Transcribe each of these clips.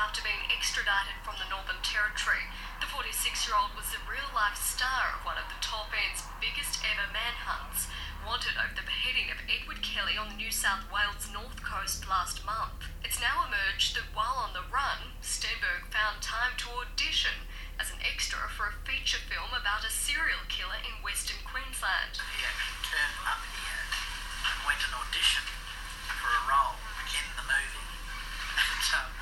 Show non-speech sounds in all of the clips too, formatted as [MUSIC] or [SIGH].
after being extradited from the Northern Territory. The 46 year old was the real life star of one of the top end's biggest ever manhunts, wanted over the beheading of Edward Kelly on the New South Wales north coast last month. It's now emerged that while on the run, Stenberg found time to audition as an extra for a feature film about a serial killer in Western Queensland. He actually turned up here and went and auditioned for a role in the movie. And um,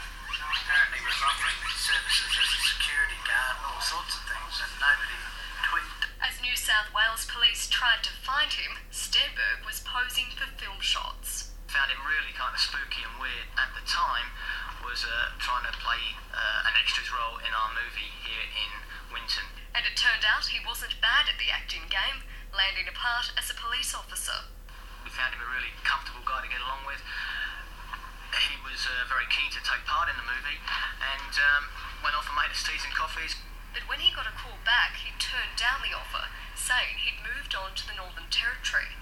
apparently was offering services as a security guard and all sorts of things, and nobody tweaked. As New South Wales police tried to find him, Stenberg was posing for film shots. Found him really kind of spooky and weird at the time. Was uh, trying to play uh, an extras role in our movie here in Winton. And it turned out he wasn't bad at the acting game, landing a part as a police officer. We found him a really comfortable guy to get along with. He was uh, very keen to take part in the movie and um, went off and made us teas and coffees. But when he got a call back, he turned down the offer, saying he'd moved on to the Northern Territory.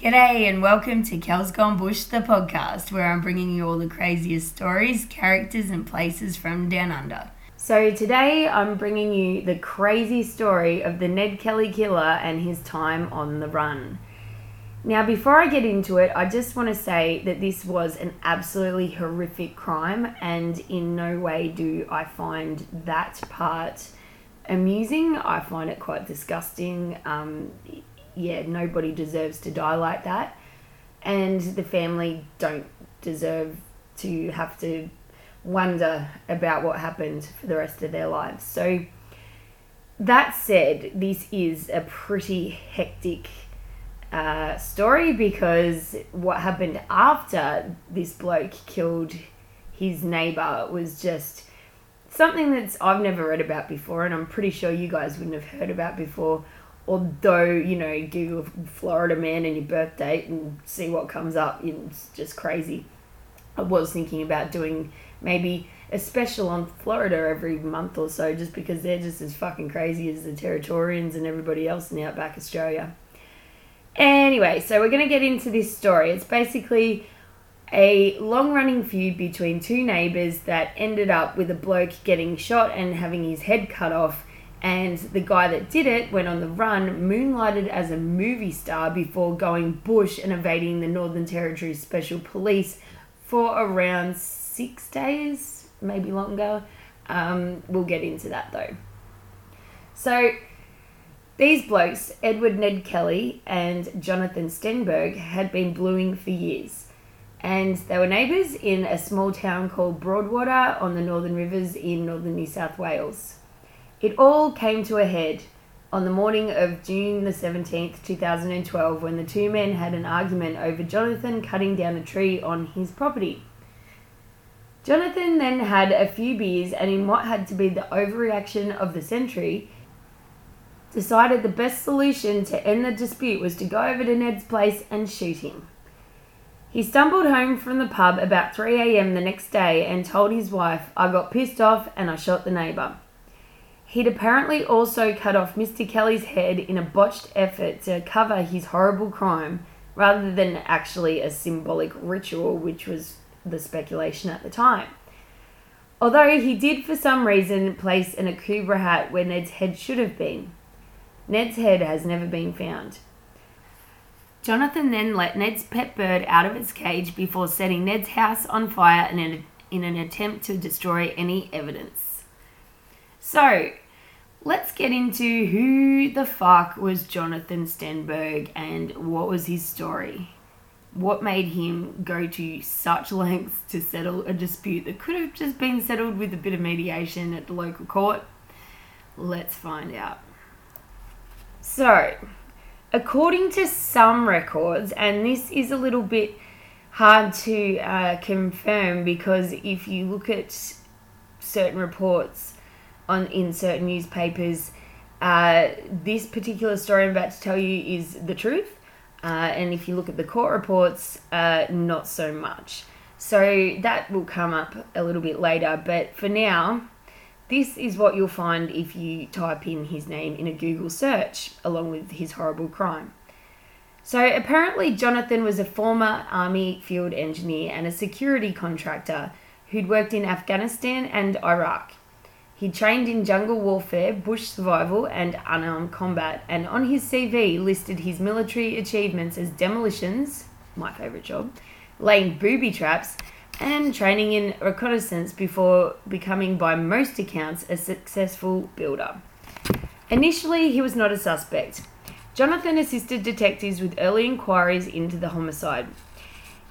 G'day and welcome to Kel's Gone Bush, the podcast, where I'm bringing you all the craziest stories, characters, and places from down under. So today I'm bringing you the crazy story of the Ned Kelly killer and his time on the run. Now, before I get into it, I just want to say that this was an absolutely horrific crime, and in no way do I find that part amusing. I find it quite disgusting. Um, yeah, nobody deserves to die like that, and the family don't deserve to have to wonder about what happened for the rest of their lives. So, that said, this is a pretty hectic uh, story because what happened after this bloke killed his neighbor was just something that's I've never read about before, and I'm pretty sure you guys wouldn't have heard about before. Although you know, Google Florida man and your birth date and see what comes up. It's just crazy. I was thinking about doing maybe a special on Florida every month or so, just because they're just as fucking crazy as the Territorians and everybody else in the Outback Australia. Anyway, so we're going to get into this story. It's basically a long running feud between two neighbours that ended up with a bloke getting shot and having his head cut off. And the guy that did it went on the run, moonlighted as a movie star before going bush and evading the Northern Territory Special Police for around six days, maybe longer. Um, we'll get into that though. So, these blokes, Edward Ned Kelly and Jonathan Stenberg, had been bluing for years. And they were neighbours in a small town called Broadwater on the Northern Rivers in northern New South Wales. It all came to a head on the morning of June the 17th, 2012, when the two men had an argument over Jonathan cutting down a tree on his property. Jonathan then had a few beers and, in what had to be the overreaction of the century, decided the best solution to end the dispute was to go over to Ned's place and shoot him. He stumbled home from the pub about 3am the next day and told his wife, I got pissed off and I shot the neighbour. He'd apparently also cut off Mr. Kelly's head in a botched effort to cover his horrible crime rather than actually a symbolic ritual, which was the speculation at the time. Although he did for some reason place an Akubra hat where Ned's head should have been. Ned's head has never been found. Jonathan then let Ned's pet bird out of its cage before setting Ned's house on fire in an, in an attempt to destroy any evidence. So, let's get into who the fuck was Jonathan Stenberg and what was his story. What made him go to such lengths to settle a dispute that could have just been settled with a bit of mediation at the local court? Let's find out. So, according to some records, and this is a little bit hard to uh, confirm because if you look at certain reports on in certain newspapers, Uh, this particular story I'm about to tell you is the truth, uh, and if you look at the court reports, uh, not so much. So that will come up a little bit later, but for now, this is what you'll find if you type in his name in a Google search along with his horrible crime. So apparently, Jonathan was a former army field engineer and a security contractor who'd worked in Afghanistan and Iraq. He trained in jungle warfare, bush survival, and unarmed combat, and on his CV listed his military achievements as demolitions, my favourite job, laying booby traps, and training in reconnaissance before becoming, by most accounts, a successful builder. Initially, he was not a suspect. Jonathan assisted detectives with early inquiries into the homicide.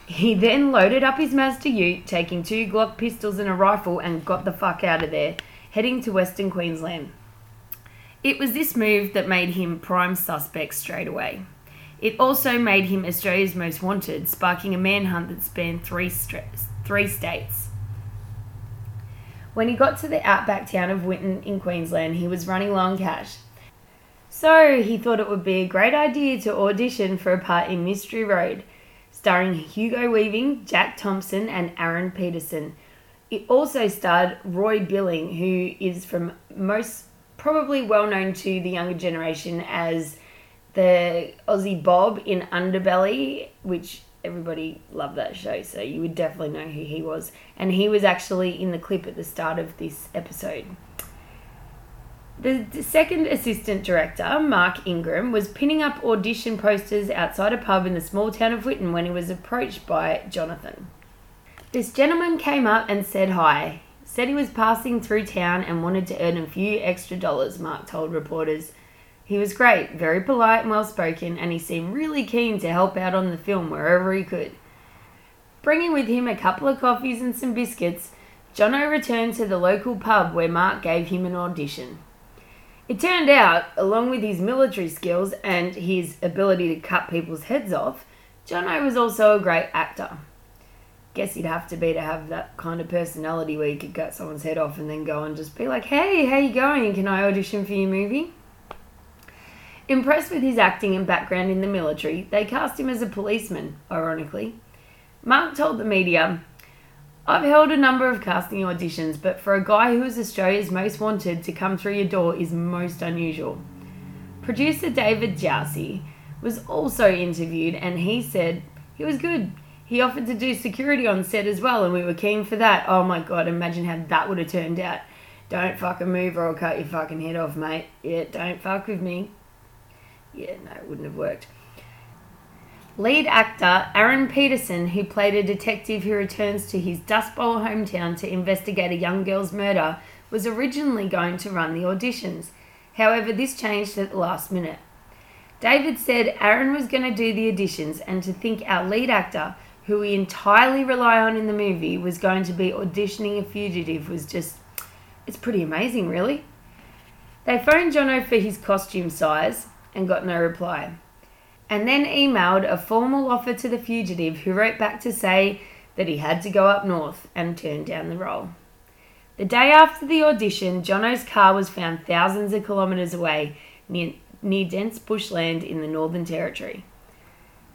He then loaded up his Mazda ute, taking two Glock pistols and a rifle, and got the fuck out of there, heading to Western Queensland. It was this move that made him prime suspect straight away. It also made him Australia's most wanted, sparking a manhunt that spanned three, three states. When he got to the outback town of Winton in Queensland, he was running low on cash. So he thought it would be a great idea to audition for a part in Mystery Road, starring Hugo Weaving, Jack Thompson, and Aaron Pedersen. It also starred Roy Billing, who is from most probably well known to the younger generation as the Aussie Bob in Underbelly, which everybody loved that show, so you would definitely know who he was. And he was actually in the clip at the start of this episode. The, second assistant director, Mark Ingram, was pinning up audition posters outside a pub in the small town of Winton when he was approached by Jonathan. This gentleman came up and said hi, said he was passing through town and wanted to earn a few extra dollars, Mark told reporters. He was great, very polite and well spoken, and he seemed really keen to help out on the film wherever he could. Bringing with him a couple of coffees and some biscuits, Jono returned to the local pub where Mark gave him an audition. It turned out, along with his military skills and his ability to cut people's heads off, Jono was also a great actor. Guess he'd have to be to have that kind of personality where you could cut someone's head off and then go and just be like, hey, how you going? Can I audition for your movie? Impressed with his acting and background in the military, they cast him as a policeman, ironically. Mark told the media, I've held a number of casting auditions, but for a guy who is Australia's most wanted to come through your door is most unusual. Producer David Jowsey was also interviewed and he said he was good. He offered to do security on set as well, and we were keen for that. Oh my god, imagine how that would have turned out. Don't fucking move or I'll cut your fucking head off, mate. Yeah, don't fuck with me yeah, no, it wouldn't have worked. Lead actor Aaron Pedersen, who played a detective who returns to his Dust Bowl hometown to investigate a young girl's murder, was originally going to run the auditions. However, this changed at the last minute. David said Aaron was going to do the auditions and to think our lead actor, who we entirely rely on in the movie, was going to be auditioning a fugitive was just, it's pretty amazing, really. They phoned Jono for his costume size, and got no reply. And then emailed a formal offer to the fugitive, who wrote back to say that he had to go up north and turn down the role. The day after the audition, Jono's car was found thousands of kilometres away near, near dense bushland in the Northern Territory.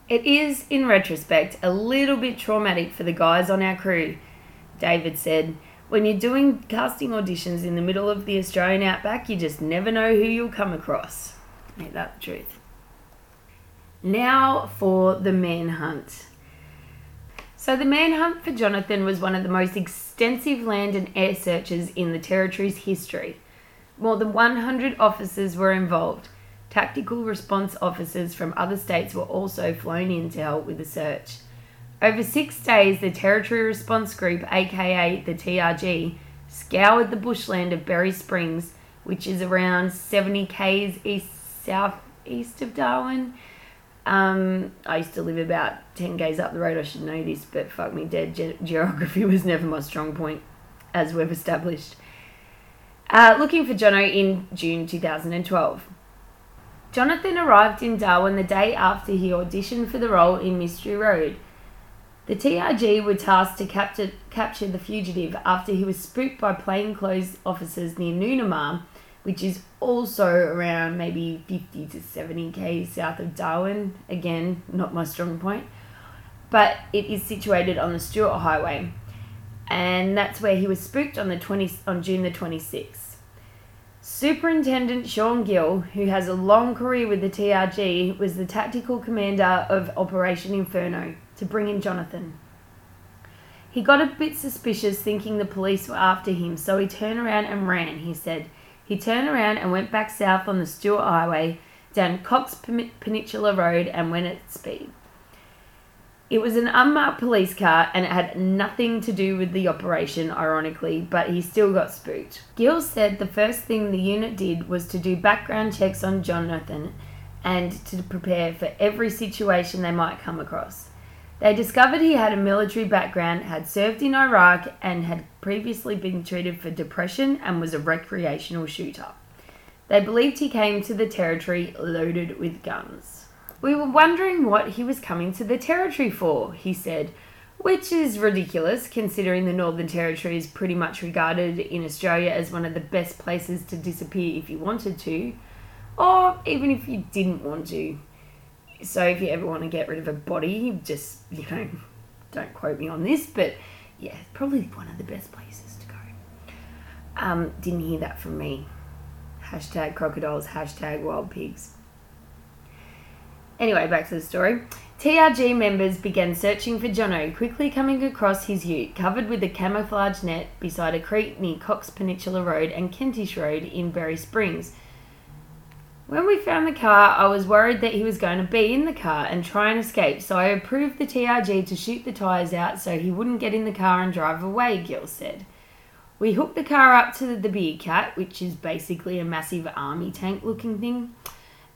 It is, in retrospect, a little bit traumatic for the guys on our crew, David said. When you're doing casting auditions in the middle of the Australian outback, you just never know who you'll come across. Ain't that the truth? Now for the manhunt. So, the manhunt for Jonathan was one of the most extensive land and air searches in the Territory's history. More than 100 officers were involved. Tactical response officers from other states were also flown in to help with the search. Over six days, the Territory Response Group, aka the TRG, scoured the bushland of Berry Springs, which is around 70 k's east southeast of Darwin. Um, I used to live about 10 k's up the road. I should know this, but fuck me dead. Ge- geography [LAUGHS] was never my strong point, as we've established. Uh, looking for Jono in June 2012. Jonathan arrived in Darwin the day after he auditioned for the role in Mystery Road. The TRG were tasked to capture, capture the fugitive after he was spooked by plainclothes officers near Noonamah which is also around maybe 50 to 70 k south of Darwin. Again, not my strong point, but it is situated on the Stuart Highway, and that's where he was spooked on the 20 on June the 26th. Superintendent Sean Gill, who has a long career with the TRG, was the tactical commander of Operation Inferno to bring in Jonathan. He got a bit suspicious thinking the police were after him, so he turned around and ran, he said. He turned around and went back south on the Stuart Highway, down Cox Peninsula Road, and went at speed. It was an unmarked police car and it had nothing to do with the operation, ironically, but he still got spooked. Gill said the first thing the unit did was to do background checks on Jonathan and to prepare for every situation they might come across. They discovered he had a military background, had served in Iraq, and had previously been treated for depression and was a recreational shooter. They believed he came to the territory loaded with guns. We were wondering what he was coming to the Territory for, he said, which is ridiculous considering the Northern Territory is pretty much regarded in Australia as one of the best places to disappear if you wanted to, or even if you didn't want to. So if you ever want to get rid of a body, just, you know, don't quote me on this, but yeah, probably one of the best places to go. Um, didn't hear that from me. Hashtag crocodiles, hashtag wild pigs. Anyway, back to the story. TRG members began searching for Jono, quickly coming across his ute covered with a camouflage net beside a creek near Cox Peninsula Road and Kentish Road in Berry Springs. When we found the car, I was worried that he was going to be in the car and try and escape, so I approved the TRG to shoot the tyres out so he wouldn't get in the car and drive away, Gill said. We hooked the car up to the Bearcat, which is basically a massive army tank looking thing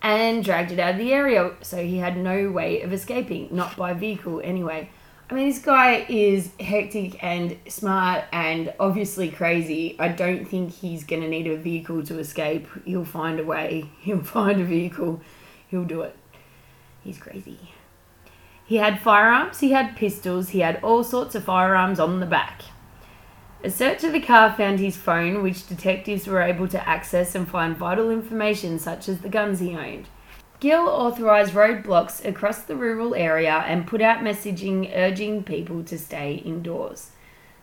and dragged it out of the area. So he had no way of escaping, not by vehicle anyway. I mean, this guy is hectic and smart and obviously crazy. I don't think he's going to need a vehicle to escape. He'll find a way, [LAUGHS] he'll find a vehicle, he'll do it. He's crazy. He had firearms, he had pistols, he had all sorts of firearms on the back. A search of the car found his phone, which detectives were able to access and find vital information such as the guns he owned. Gill authorised roadblocks across the rural area and put out messaging urging people to stay indoors.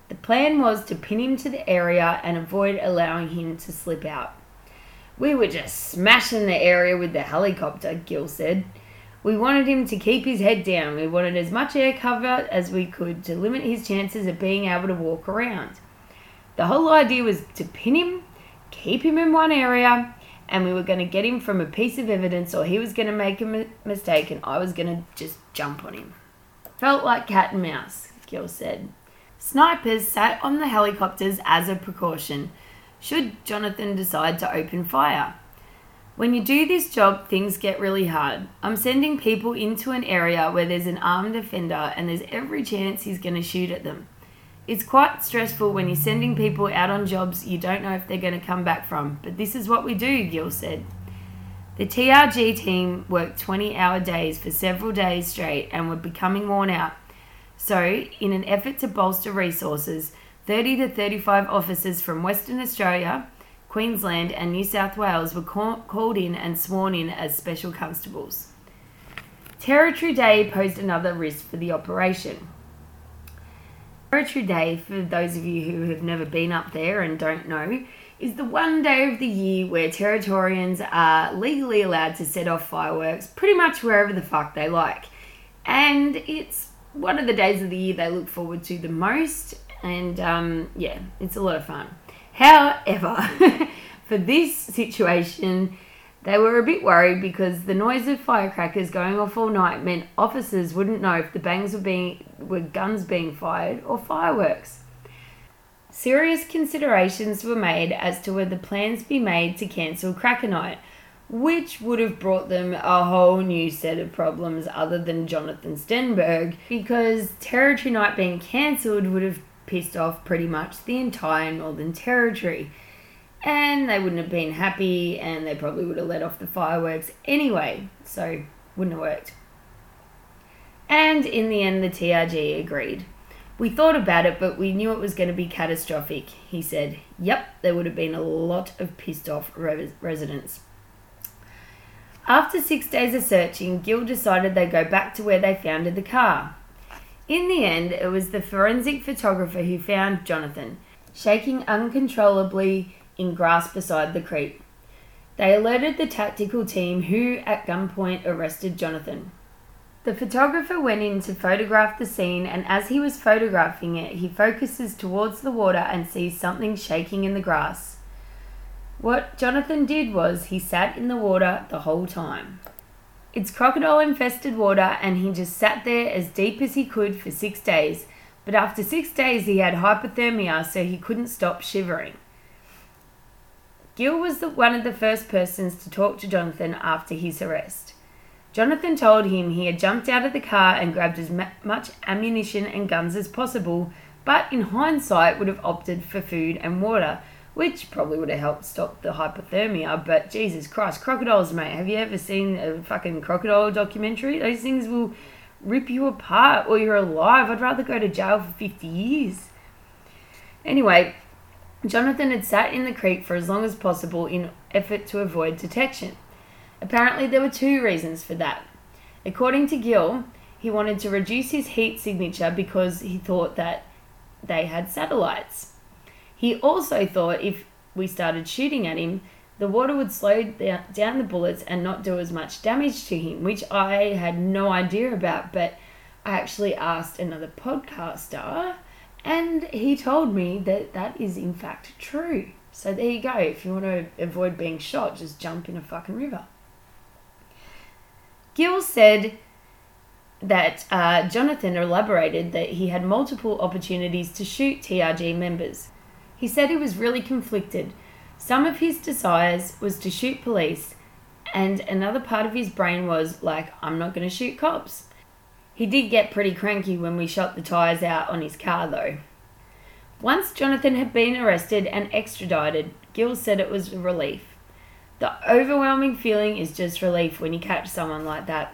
The plan was to pin him to the area and avoid allowing him to slip out. We were just smashing the area with the helicopter, Gill said. We wanted him to keep his head down. We wanted as much air cover as we could to limit his chances of being able to walk around. The whole idea was to pin him, keep him in one area, and we were going to get him from a piece of evidence, or he was going to make a mistake, and I was going to just jump on him. Felt like cat and mouse, Gill said. Snipers sat on the helicopters as a precaution, should Jonathan decide to open fire. When you do this job, things get really hard. I'm sending people into an area where there's an armed offender and there's every chance he's going to shoot at them. It's quite stressful when you're sending people out on jobs you don't know if they're going to come back from, but this is what we do, Gill said. The TRG team worked 20 hour days for several days straight and were becoming worn out. So, in an effort to bolster resources, 30 to 35 officers from Western Australia, Queensland, and New South Wales were call- called in and sworn in as special constables. Territory Day posed another risk for the operation. Territory Day, for those of you who have never been up there and don't know, is the one day of the year where Territorians are legally allowed to set off fireworks pretty much wherever the fuck they like. And it's one of the days of the year they look forward to the most, and um, yeah, it's a lot of fun. However, [LAUGHS] for this situation, they were a bit worried because the noise of firecrackers going off all night meant officers wouldn't know if the bangs were being were guns being fired or fireworks. Serious considerations were made as to whether plans be made to cancel Cracker Night, which would have brought them a whole new set of problems other than Jonathan Stenberg, because Territory Night being cancelled would have pissed off pretty much the entire Northern Territory and they wouldn't have been happy and they probably would have let off the fireworks anyway, so wouldn't have worked. And in the end, the TRG agreed. We thought about it, but we knew it was going to be catastrophic, he said. Yep, there would have been a lot of pissed off res- residents. After six days of searching, Gill decided they'd go back to where they found the car. In the end, it was the forensic photographer who found Jonathan, shaking uncontrollably in grass beside the creek. They alerted the tactical team, who at gunpoint arrested Jonathan. The photographer went in to photograph the scene, and as he was photographing it, he focuses towards the water and sees something shaking in the grass. What Jonathan did was he sat in the water the whole time. It's crocodile infested water, and he just sat there as deep as he could for six days. But after six days, he had hypothermia, so he couldn't stop shivering. Gill was the, one of the first persons to talk to Jonathan after his arrest. Jonathan told him he had jumped out of the car and grabbed as much ammunition and guns as possible, but in hindsight would have opted for food and water which probably would have helped stop the hypothermia. But Jesus Christ, crocodiles, mate. Have you ever seen a fucking crocodile documentary? Those things will rip you apart or you're alive. I'd rather go to jail for 50 years. Anyway, Jonathan had sat in the creek for as long as possible in effort to avoid detection. Apparently, there were two reasons for that. According to Gill, he wanted to reduce his heat signature because he thought that they had satellites. He also thought if we started shooting at him, the water would slow down the bullets and not do as much damage to him, which I had no idea about. But I actually asked another podcaster, and he told me that that is in fact true. So there you go. If you want to avoid being shot, just jump in a fucking river. Gill said that uh, Jonathan elaborated that he had multiple opportunities to shoot TRG members. He said he was really conflicted. Some of his desires was to shoot police, and another part of his brain was like, I'm not going to shoot cops. He did get pretty cranky when we shot the tyres out on his car, though. Once Jonathan had been arrested and extradited, Gill said it was a relief. The overwhelming feeling is just relief when you catch someone like that.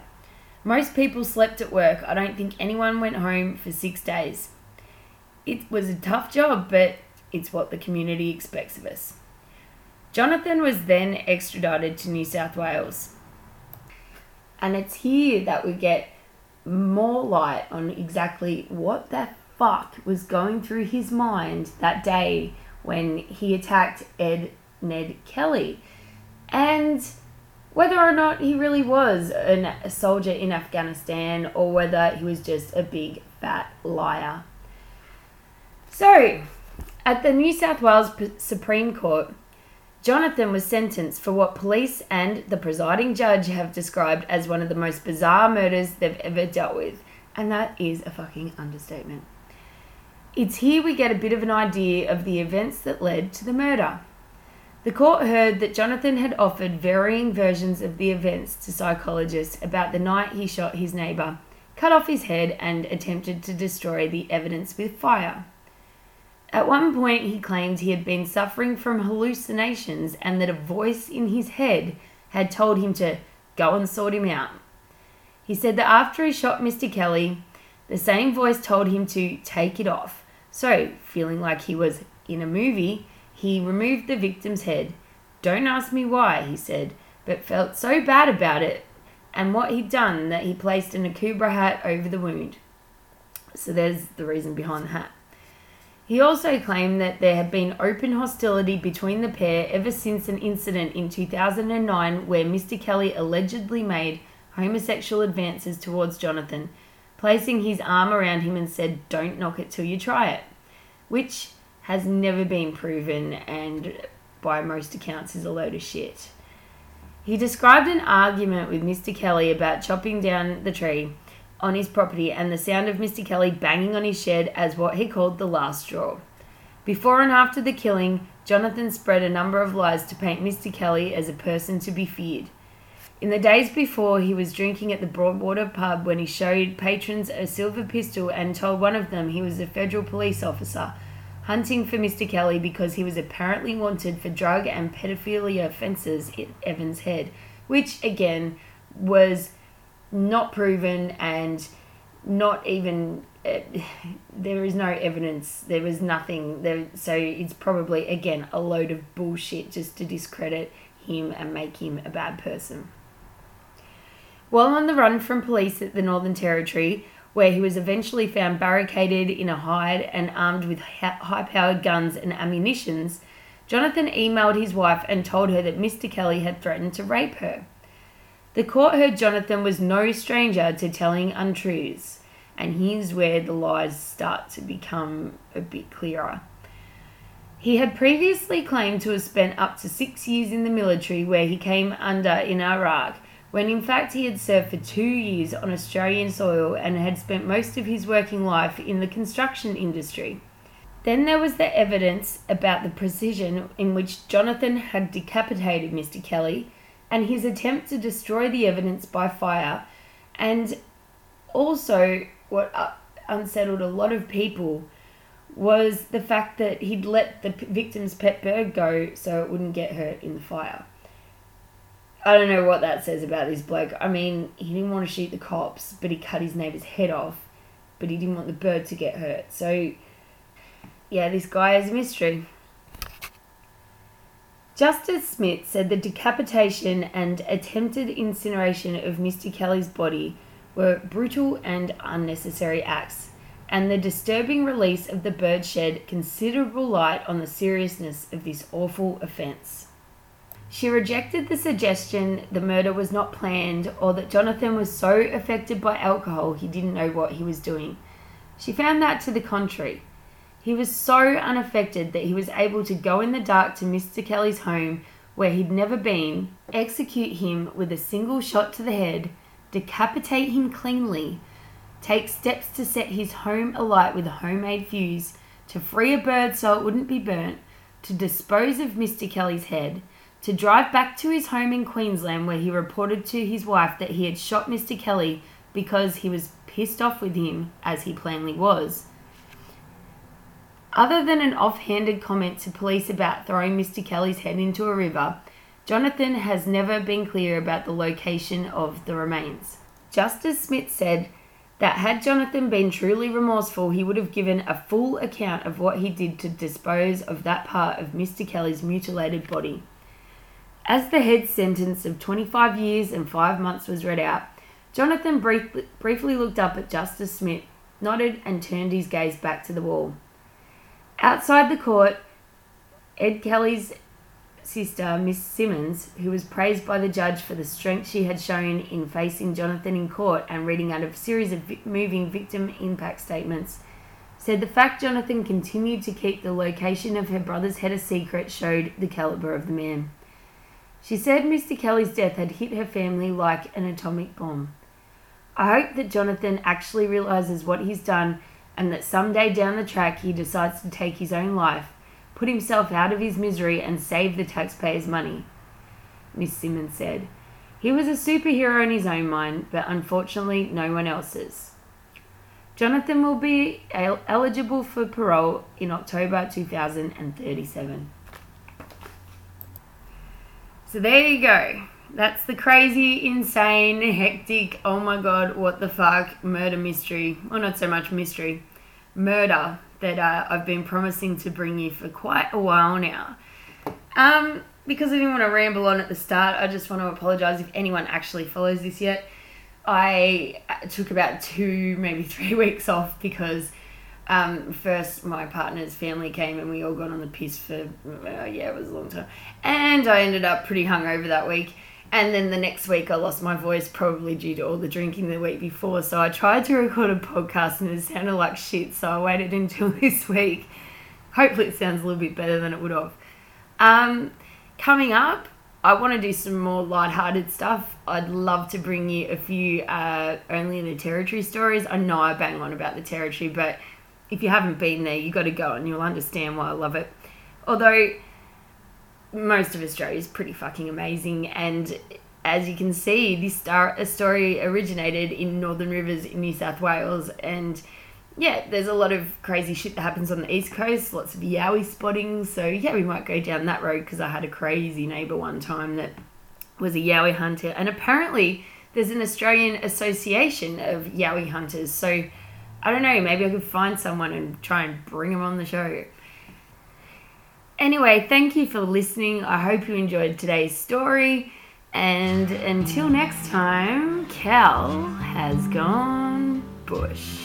Most people slept at work. I don't think anyone went home for six days. It was a tough job, but it's what the community expects of us. Jonathan was then extradited to New South Wales. And it's here that we get more light on exactly what the fuck was going through his mind that day when he attacked Ed Ned Kelly. And whether or not he really was an, a soldier in Afghanistan or whether he was just a big fat liar. So, at the New South Wales Supreme Court, Jonathan was sentenced for what police and the presiding judge have described as one of the most bizarre murders they've ever dealt with. And that is a fucking understatement. It's here we get a bit of an idea of the events that led to the murder. The court heard that Jonathan had offered varying versions of the events to psychologists about the night he shot his neighbour, cut off his head, and attempted to destroy the evidence with fire. At one point, he claimed he had been suffering from hallucinations and that a voice in his head had told him to go and sort him out. He said that after he shot Mr. Kelly, the same voice told him to take it off. So, feeling like he was in a movie, he removed the victim's head. Don't ask me why, he said, but felt so bad about it and what he'd done that he placed an Akubra hat over the wound. So, there's the reason behind the hat. He also claimed that there had been open hostility between the pair ever since an incident in 2009 where Mr. Kelly allegedly made homosexual advances towards Jonathan, placing his arm around him and said, Don't knock it till you try it, which has never been proven and by most accounts is a load of shit. He described an argument with Mr. Kelly about chopping down the tree on his property and the sound of Mr. Kelly banging on his shed as what he called the last straw. Before and after the killing, Jonathan spread a number of lies to paint Mr. Kelly as a person to be feared. In the days before, he was drinking at the Broadwater pub when he showed patrons a silver pistol and told one of them he was a federal police officer hunting for Mr. Kelly because he was apparently wanted for drug and pedophilia offences at Evans Head, which again was not proven and not even uh, [LAUGHS] there is no evidence. There was nothing there, so it's probably again a load of bullshit just to discredit him and make him a bad person. While on the run from police at the Northern Territory, where he was eventually found barricaded in a hide and armed with high powered guns and ammunitions, Jonathan emailed his wife and told her that Mr. Kelly had threatened to rape her. The court heard Jonathan was no stranger to telling untruths, and here's where the lies start to become a bit clearer. He had previously claimed to have spent up to six years in the military where he came under in Iraq, when in fact he had served for two years on Australian soil and had spent most of his working life in the construction industry. Then there was the evidence about the precision in which Jonathan had decapitated Mr. Kelly and his attempt to destroy the evidence by fire, and also what uh, unsettled a lot of people was the fact that he'd let the victim's pet bird go so it wouldn't get hurt in the fire. I don't know what that says about this bloke. I mean, he didn't want to shoot the cops, but he cut his neighbour's head off, but he didn't want the bird to get hurt. So, yeah, this guy is a mystery. Justice Smith said the decapitation and attempted incineration of Mr. Kelly's body were brutal and unnecessary acts, and the disturbing release of the bird shed considerable light on the seriousness of this awful offence. She rejected the suggestion the murder was not planned or that Jonathan was so affected by alcohol he didn't know what he was doing. She found that to the contrary. He was so unaffected that he was able to go in the dark to Mr. Kelly's home, where he'd never been, execute him with a single shot to the head, decapitate him cleanly, take steps to set his home alight with a homemade fuse, to free a bird so it wouldn't be burnt, to dispose of Mr. Kelly's head, to drive back to his home in Queensland where he reported to his wife that he had shot Mr. Kelly because he was pissed off with him, as he plainly was other than an offhanded comment to police about throwing Mr. Kelly's head into a river, Jonathan has never been clear about the location of the remains. Justice Smith said that had Jonathan been truly remorseful, he would have given a full account of what he did to dispose of that part of Mr. Kelly's mutilated body. As the head sentence of 25 years and 5 months was read out, Jonathan brief- briefly looked up at Justice Smith, nodded, and turned his gaze back to the wall. Outside the court, Ed Kelly's sister, Miss Simmons, who was praised by the judge for the strength she had shown in facing Jonathan in court and reading out a series of moving victim impact statements, said the fact Jonathan continued to keep the location of her brother's head a secret showed the caliber of the man. She said Mr. Kelly's death had hit her family like an atomic bomb. I hope that Jonathan actually realizes what he's done and that someday down the track he decides to take his own life, put himself out of his misery, and save the taxpayers' money. Miss Simmons said. He was a superhero in his own mind, but unfortunately no one else's. Jonathan will be el- eligible for parole in October 2037. So there you go. That's the crazy, insane, hectic, oh my god, what the fuck murder mystery. Well, not so much mystery, murder that uh, I've been promising to bring you for quite a while now. Um, because I didn't want to ramble on at the start, I just want to apologise if anyone actually follows this yet. I uh, took about two, maybe three [LAUGHS] weeks off because um, first my partner's family came and we all got on the piss for, uh, yeah, it was a long time. And I ended up pretty hungover that week. And then the next week, I lost my voice, probably due to all the drinking the week before. So I tried to record a podcast and it sounded like shit. So I waited [LAUGHS] until this week. Hopefully, it sounds a little bit better than it would have. Um, coming up, I want to do some more light-hearted stuff. I'd love to bring you a few uh, only in the territory stories. I know I bang on about the territory, but if you haven't been there, you got to go and you'll understand why I love it. Although most of Australia is pretty fucking amazing. And as you can see, this star, story originated in Northern Rivers in New South Wales. And yeah, there's a lot of crazy shit that happens on the East Coast, lots of yowie spotting. So yeah, we might go down that road because I had a crazy neighbour one time that was a yowie hunter. And apparently, there's an Australian Association of Yowie hunters. So I don't know, maybe I could find someone and try and bring them on the show. Anyway, thank you for listening. I hope you enjoyed today's story. And until next time, Cal has gone bush.